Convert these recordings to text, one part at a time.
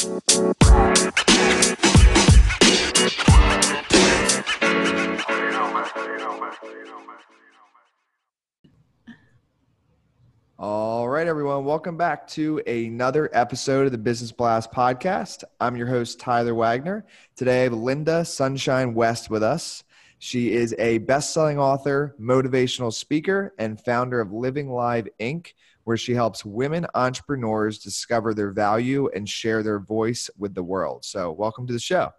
All right, everyone. Welcome back to another episode of the Business Blast podcast. I'm your host, Tyler Wagner. Today, I have Linda Sunshine West with us. She is a best selling author, motivational speaker, and founder of Living Live Inc., where she helps women entrepreneurs discover their value and share their voice with the world. So, welcome to the show.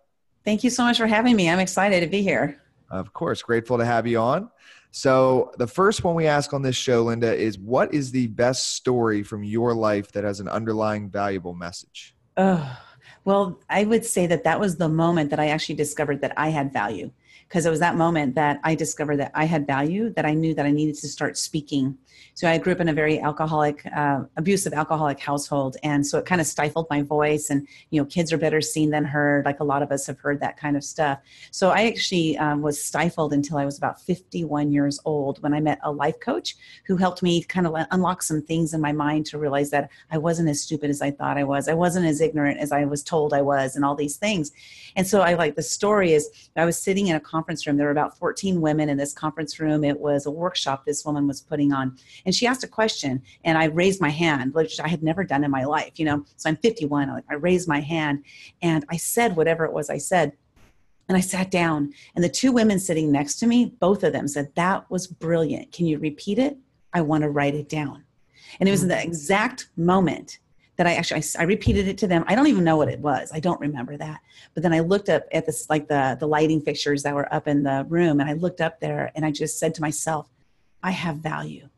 Thank you so much for having me. I'm excited to be here. Of course, grateful to have you on. So, the first one we ask on this show, Linda, is what is the best story from your life that has an underlying valuable message? Oh, well, I would say that that was the moment that I actually discovered that I had value because it was that moment that I discovered that I had value, that I knew that I needed to start speaking so I grew up in a very alcoholic, uh, abusive alcoholic household, and so it kind of stifled my voice. And you know, kids are better seen than heard. Like a lot of us have heard that kind of stuff. So I actually um, was stifled until I was about 51 years old when I met a life coach who helped me kind of unlock some things in my mind to realize that I wasn't as stupid as I thought I was. I wasn't as ignorant as I was told I was, and all these things. And so I like the story is I was sitting in a conference room. There were about 14 women in this conference room. It was a workshop this woman was putting on and she asked a question and i raised my hand which i had never done in my life you know so i'm 51 I, I raised my hand and i said whatever it was i said and I sat down, and the two women sitting next to me, both of them said, That was brilliant. Can you repeat it? I want to write it down. And it was in the exact moment that I actually I, I, repeated it to them. I don't even know what it was. I don't remember that. But then I looked up at this like the the lighting fixtures that were up in the room, and I looked up there, and I just said to myself, I have value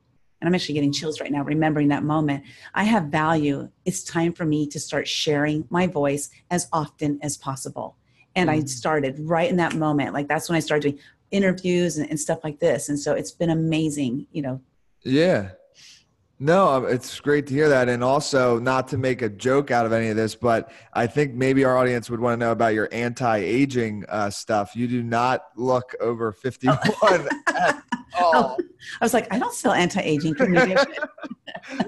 and I'm actually getting chills right now remembering that moment. I have value. It's time for me to start sharing my voice as often as possible. And mm. I started right in that moment. Like that's when I started doing interviews and, and stuff like this. And so it's been amazing, you know. Yeah. No, um, it's great to hear that. And also, not to make a joke out of any of this, but I think maybe our audience would want to know about your anti aging uh, stuff. You do not look over 51 at all. I was like, I don't sell anti aging.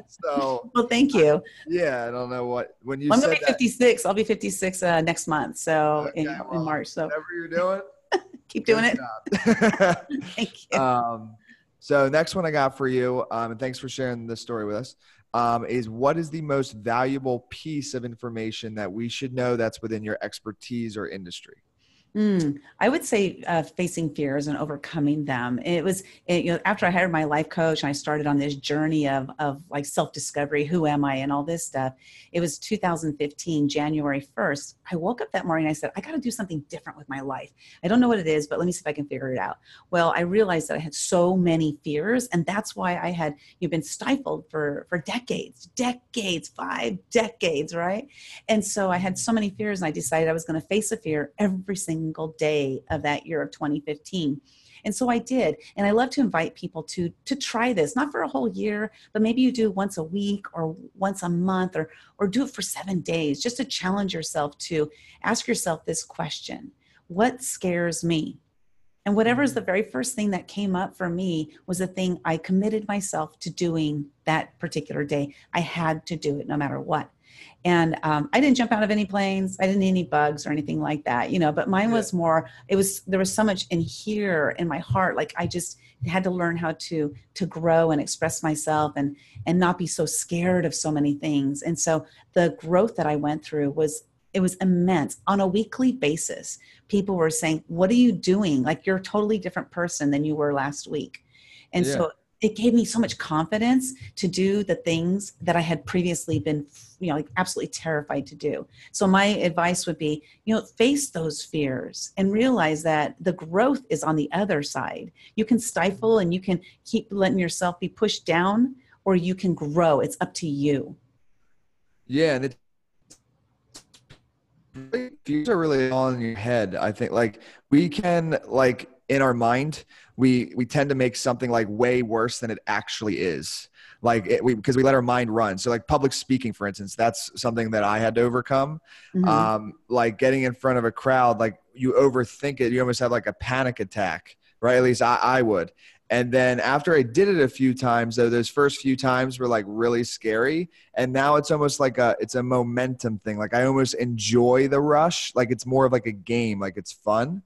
so, well, thank you. Yeah, I don't know what, when you well, I'm going to be 56. That, I'll be 56 uh, next month. So, okay, in, well, in March. So, whatever you're doing, keep doing it. thank you. Um, so next one I got for you, um, and thanks for sharing this story with us, um, is what is the most valuable piece of information that we should know that's within your expertise or industry? Mm, I would say uh, facing fears and overcoming them. It was, it, you know, after I hired my life coach and I started on this journey of, of like self discovery, who am I, and all this stuff. It was 2015, January 1st. I woke up that morning. I said, I got to do something different with my life. I don't know what it is, but let me see if I can figure it out. Well, I realized that I had so many fears, and that's why I had you've been stifled for for decades, decades, five decades, right? And so I had so many fears, and I decided I was going to face a fear every single single day of that year of 2015 and so i did and i love to invite people to to try this not for a whole year but maybe you do once a week or once a month or or do it for seven days just to challenge yourself to ask yourself this question what scares me? And whatever is mm. the very first thing that came up for me was the thing I committed myself to doing that particular day. I had to do it no matter what and um, i didn't jump out of any planes i didn't need any bugs or anything like that you know but mine was more it was there was so much in here in my heart like i just had to learn how to to grow and express myself and and not be so scared of so many things. And so the growth that i went through was it was immense. On a weekly basis people were saying what are you doing? Like you're a totally different person than you were last week. And yeah. so it gave me so much confidence to do the things that I had previously been, you know, like absolutely terrified to do. So my advice would be, you know, face those fears and realize that the growth is on the other side. You can stifle and you can keep letting yourself be pushed down or you can grow. It's up to you. Yeah, and it fears are really all in your head. I think like we can like in our mind we we tend to make something like way worse than it actually is like it, we because we let our mind run so like public speaking for instance that's something that i had to overcome mm-hmm. um, like getting in front of a crowd like you overthink it you almost have like a panic attack right at least i, I would And then after I did it a few times, though, those first few times were like really scary. And now it's almost like a it's a momentum thing. Like I almost enjoy the rush. Like it's more of like a game. Like it's fun.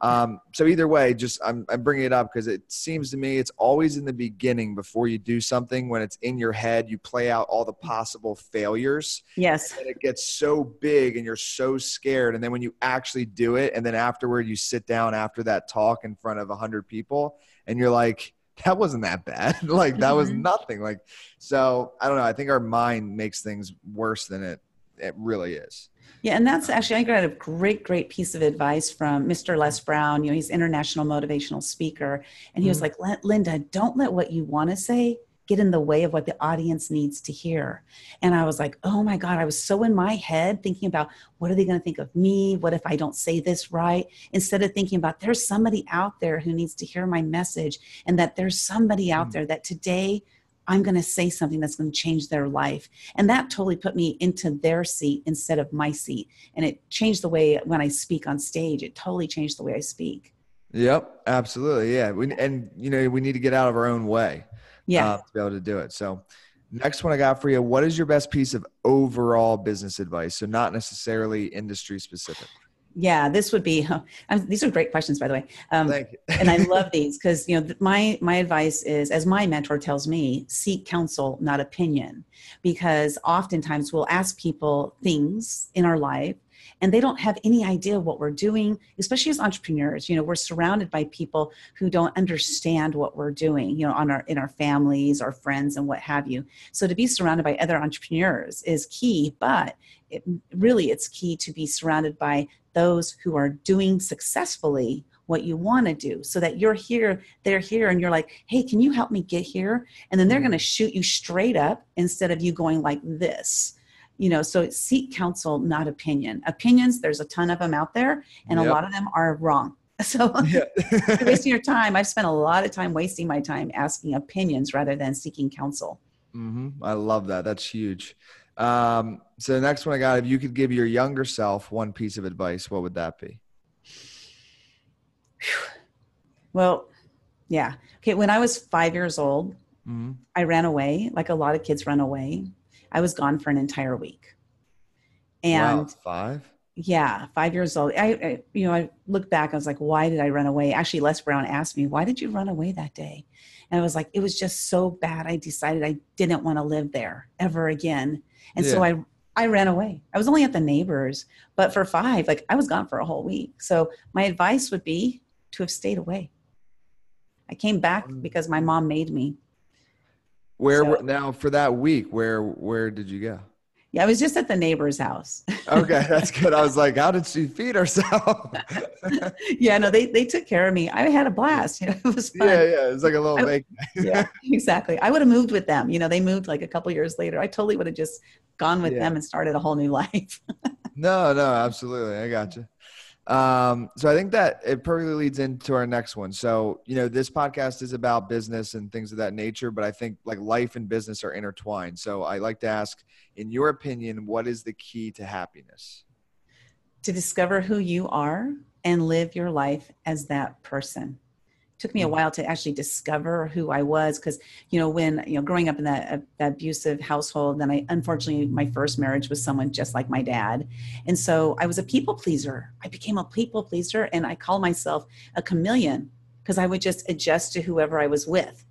Um, so either way, just I'm, I'm bringing it up because it seems to me it's always in the beginning before you do something. When it's in your head, you play out all the possible failures. Yes. And it gets so big and you're so scared. And then when you actually do it, and then afterward you sit down after that talk in front of a hundred people, and you're like, that wasn't that bad. like that was Mhm. nothing. Like so, I don't know. I think our mind makes things worse than it it really is. Yeah, and that's actually I got a great, great piece of advice from Mr. Les Brown. You know, he's international motivational speaker, and he was Mhm. like, "Linda, don't let what you want to say get in the way of what the audience needs to hear." And I was like, "Oh my God!" I was so in my head thinking about what are they going to think of me? What if I don't say this right? Instead of thinking about there's somebody out there who needs to hear my message, and that there's somebody out Mm. there that today. I'm going to say something that's going to change their life. And that totally put me into their seat instead of my seat. And it changed the way when I speak on stage, it totally changed the way I speak. Yep, absolutely. Yeah, we, and you know we need to get out of our own way. Yeah. uh, to be able to do it. So, next one I got for you. What is your best piece of overall business advice? So, not necessarily industry specific. Yeah. This would be, these are great questions, by the way. Um, Thank you. and I love these because, you know, my, my advice is, as my mentor tells me, seek counsel, not opinion. Because oftentimes we'll ask people things in our life and they don't have any idea what we're doing especially as entrepreneurs you know we're surrounded by people who don't understand what we're doing you know on our in our families our friends and what have you so to be surrounded by other entrepreneurs is key but it, really it's key to be surrounded by those who are doing successfully what you want to do so that you're here they're here and you're like hey can you help me get here and then they're going to shoot you straight up instead of you going like this you know so seek counsel not opinion opinions there's a ton of them out there and a lot of them are wrong so Yeah. wasting your time i've spent a lot of time wasting my time asking opinions rather than seeking counsel mm-hmm. I love that. That's huge. Um, so, the next one I got if you could give your younger self one piece of advice, what would that be? well yeah okay when i was five years old Mm-hmm. I ran away, like a lot of kids run away. I was gone for an entire week. And wow, five. Yeah, five years old. I, I, you know, I look back, I was like, why did I run away? Actually, Les Brown asked me, why did you run away that day? And I was like, it was just so bad. I decided I didn't want to live there ever again. And so I, I ran away. I was only at the neighbors, but for five, like I was gone for a whole week. So my advice would be to have stayed away. I came back Mm. because my mom made me. Where So- were now for that week? Where where did you go? Yeah, I was just at the neighbor's house. Okay, that's good. I was like, how did she feed herself? yeah, no, they they took care of me. I had a blast. You know, it was fun. yeah, yeah. It's like a little I- yeah, exactly. I would have moved with them. You know, they moved like a couple years later. I totally would have just gone with Yeah. them and started a whole new life. No, no, absolutely. I got you. Um, so I think that it perfectly leads into our next one. So, you know, this podcast is about business and things of that nature, but I think like life and business are intertwined. So I like to ask, in your opinion, what is the key to happiness? to discover who you are and live your life as that person. It took me a Mhm. while to actually discover who I was because you know when you know growing up in that, uh, that abusive household then I unfortunately my first marriage was someone just like my dad. And so I was a people pleaser. I became a people pleaser and I call myself a chameleon because I would just adjust to whoever I was with.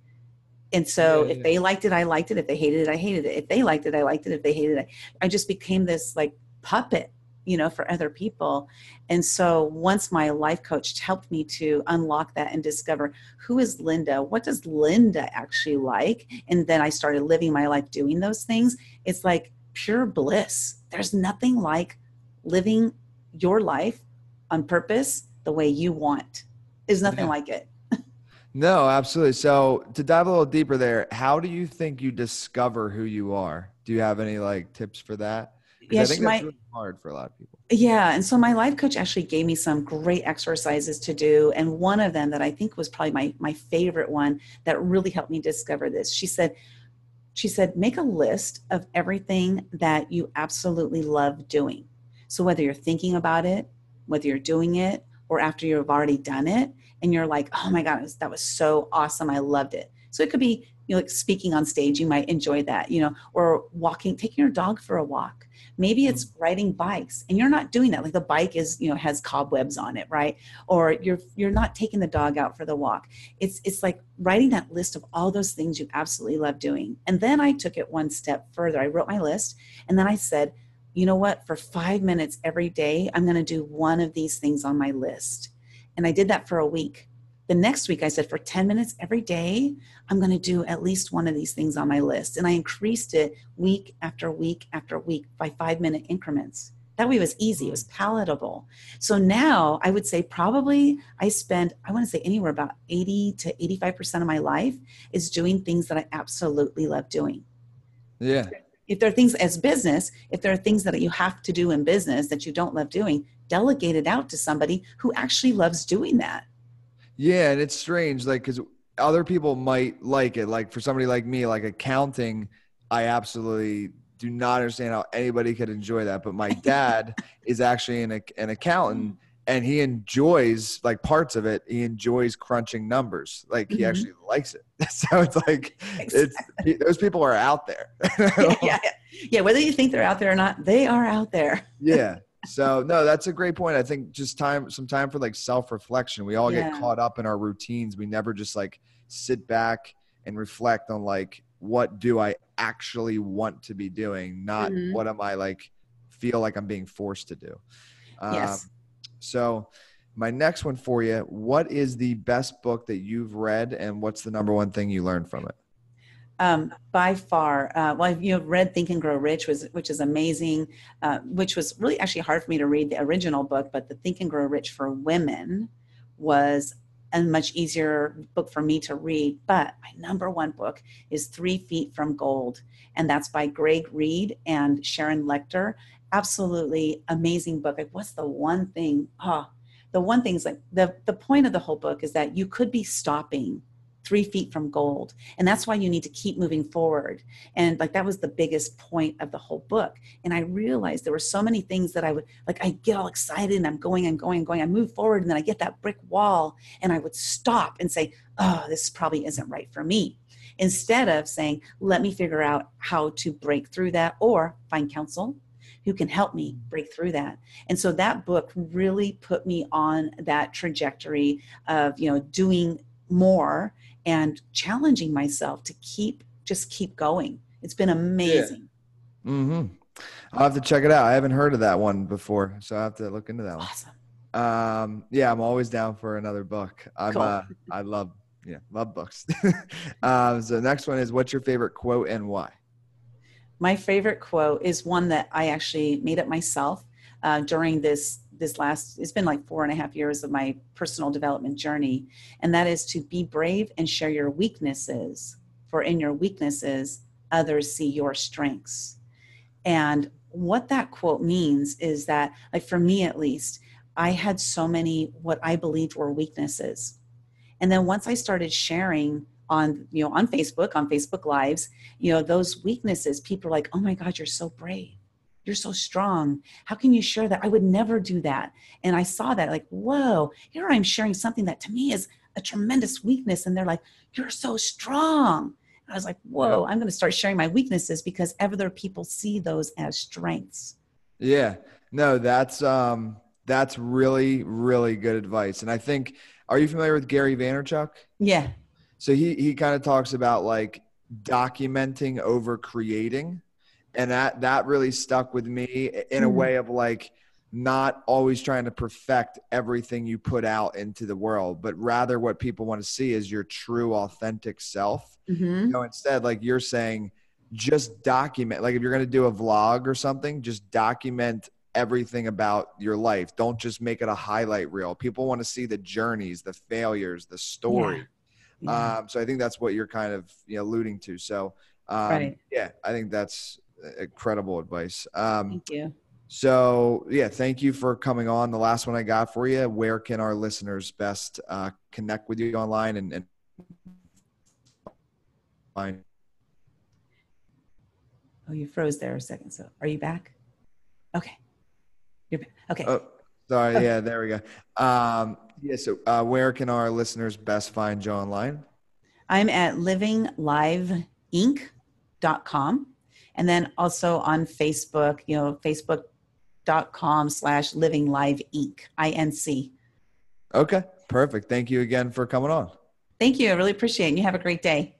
And so Yeah, if yeah. they liked it I liked it. If they hated it I hated it. If they liked it I liked it. If they hated it I just became this like puppet you know for other people and so once my life coach helped me to unlock that and discover who is linda what does linda actually like and then i started living my life doing those things it's like pure bliss there's nothing like living your life on purpose the way you want there's nothing Yeah. like it No, absolutely. So to dive a little deeper there, how do you think you discover who you are? Do you have any like tips for that? Because I Yes, think my- that's really hard for a lot of people. Yeah. And so my life coach actually gave me some great exercises to do. And one of them that I think was probably my, my favorite one that really helped me discover this. She said, she said, make a list of everything that you absolutely love doing. So whether you're thinking about it, whether you're doing it, or after you've already done it and you're like, oh my God, that was so awesome. I loved it. So it could be you know, like speaking on stage, you might enjoy that, you know, or walking, taking your dog for a walk. Maybe it's mm-hmm. riding bikes and you're not doing that. Like the bike is, you know, has cobwebs on it, right? Or you're you're not taking the dog out for the walk. It's it's like writing that list of all those things you absolutely love doing. And then I took it one step further. I wrote my list and then I said, you know what, for five minutes every day, I'm going to do one of these things on my list. And I did that for a week. The next week, I said, for 10 minutes every day, I'm going to do at least one of these things on my list. And I increased it week after week after week by five minute increments. That way it was easy, it was palatable. So now I would say probably I spend, I want to say anywhere about 80 to 85% of my life is doing things that I absolutely love doing. Yeah if there are things as business, if there are things that you have to do in business that you don't love doing, delegate it out to somebody who actually loves doing that. Yeah, and it's strange, like because other people might like it. Like for somebody like me, like accounting, I absolutely do not understand how anybody could enjoy that. But my dad is actually an, an accountant and he enjoys like parts of it. He enjoys crunching numbers. Like he mm-hmm. actually likes it. So it's like it's those people are out there. Yeah, yeah. Yeah whether you think they're out there or not they are out there. Yeah so no that's a great point i think just time some time for like self-reflection we all yeah. get caught up in our routines we never just like sit back and reflect on like what do i actually want to be doing not mm-hmm. what am i like feel like i'm being forced to do yes. Um, so, my next one for you what is the best book that you've read, and what's the number one thing you learned from it? Um, by far, uh, well, you know, read Think and Grow Rich, was which is amazing. Uh, which was really actually hard for me to read the original book, but the Think and Grow Rich for Women was a much easier book for me to read. But my number one book is Three Feet from Gold, and that's by Greg Reid and Sharon Lechter absolutely amazing book. Like, what's the one thing? Oh, the one thing is like the the point of the whole book is that you could be stopping three feet from gold. And that's why you need to keep moving forward. And like that was the biggest point of the whole book. And i realized there were so many things that i would like i get all excited and i'm going and going and going. I move forward and then i get that brick wall and i would stop and say oh this probably isn't right for me. Instead of saying let me figure out how to break through that or find counsel who can help me break through that. And so that book really put me on that trajectory of you know doing more and challenging myself to keep just keep going. It's been amazing. Yeah. mm-hmm. I'll have to check it out. I haven't heard of that one before so i have to look into that one. Awesome. Um yeah i'm always down for another book. I'm cool. uh, i love yeah love books. Um so the next one is what's your favorite quote and why? My favorite quote is one that I actually made up myself uh, during this this last it's been like four and a half years of my personal development journey and that is to be brave and share your weaknesses for in your weaknesses others see your strengths. And what that quote means is that like for me at least i had so many what i believed were weaknesses. And then once i started sharing on you know on facebook on facebook lives you know those weaknesses people are like oh my god you're so brave you're so strong. How can you share that? I would never do that. And i saw that like whoa here i'm sharing something that to me is a tremendous weakness. And they're like you're so strong. And i was like whoa i'm going to start sharing my weaknesses because other people see those as strengths. Yeah. No that's um that's really really good advice. And i think are you familiar with gary vaynerchuk? Yeah. So he he kind of talks about like documenting over creating, and that that really stuck with me in a hmm. way of like not always trying to perfect everything you put out into the world, but rather what people want to see is your true, authentic self. Mm-hmm. You know, instead, like you're saying, just document. Like if you're going to do a vlog or something, just document everything about your life. Don't just make it a highlight reel. People want to see the journeys, the failures, the story. Yeah. Yeah. Um, so I think that's what you're kind of you know, alluding to. So um, right. yeah, I think that's incredible advice. Um, thank you. So yeah, thank you for coming on. The last one I got for you. Where can our listeners best uh, connect with you online and, and find? Oh, you froze there a second. So are you back? Okay. You're back. Okay. Oh, Sorry. Yeah, there we go. Um, yeah. So, uh, where can our listeners best find you online? I'm at livingliveinc.com. And then also on Facebook, you know, facebook.com slash living live inc, I-N-C. Okay. Perfect. Thank you again for coming on. Thank you. I really appreciate it. And you have a great day.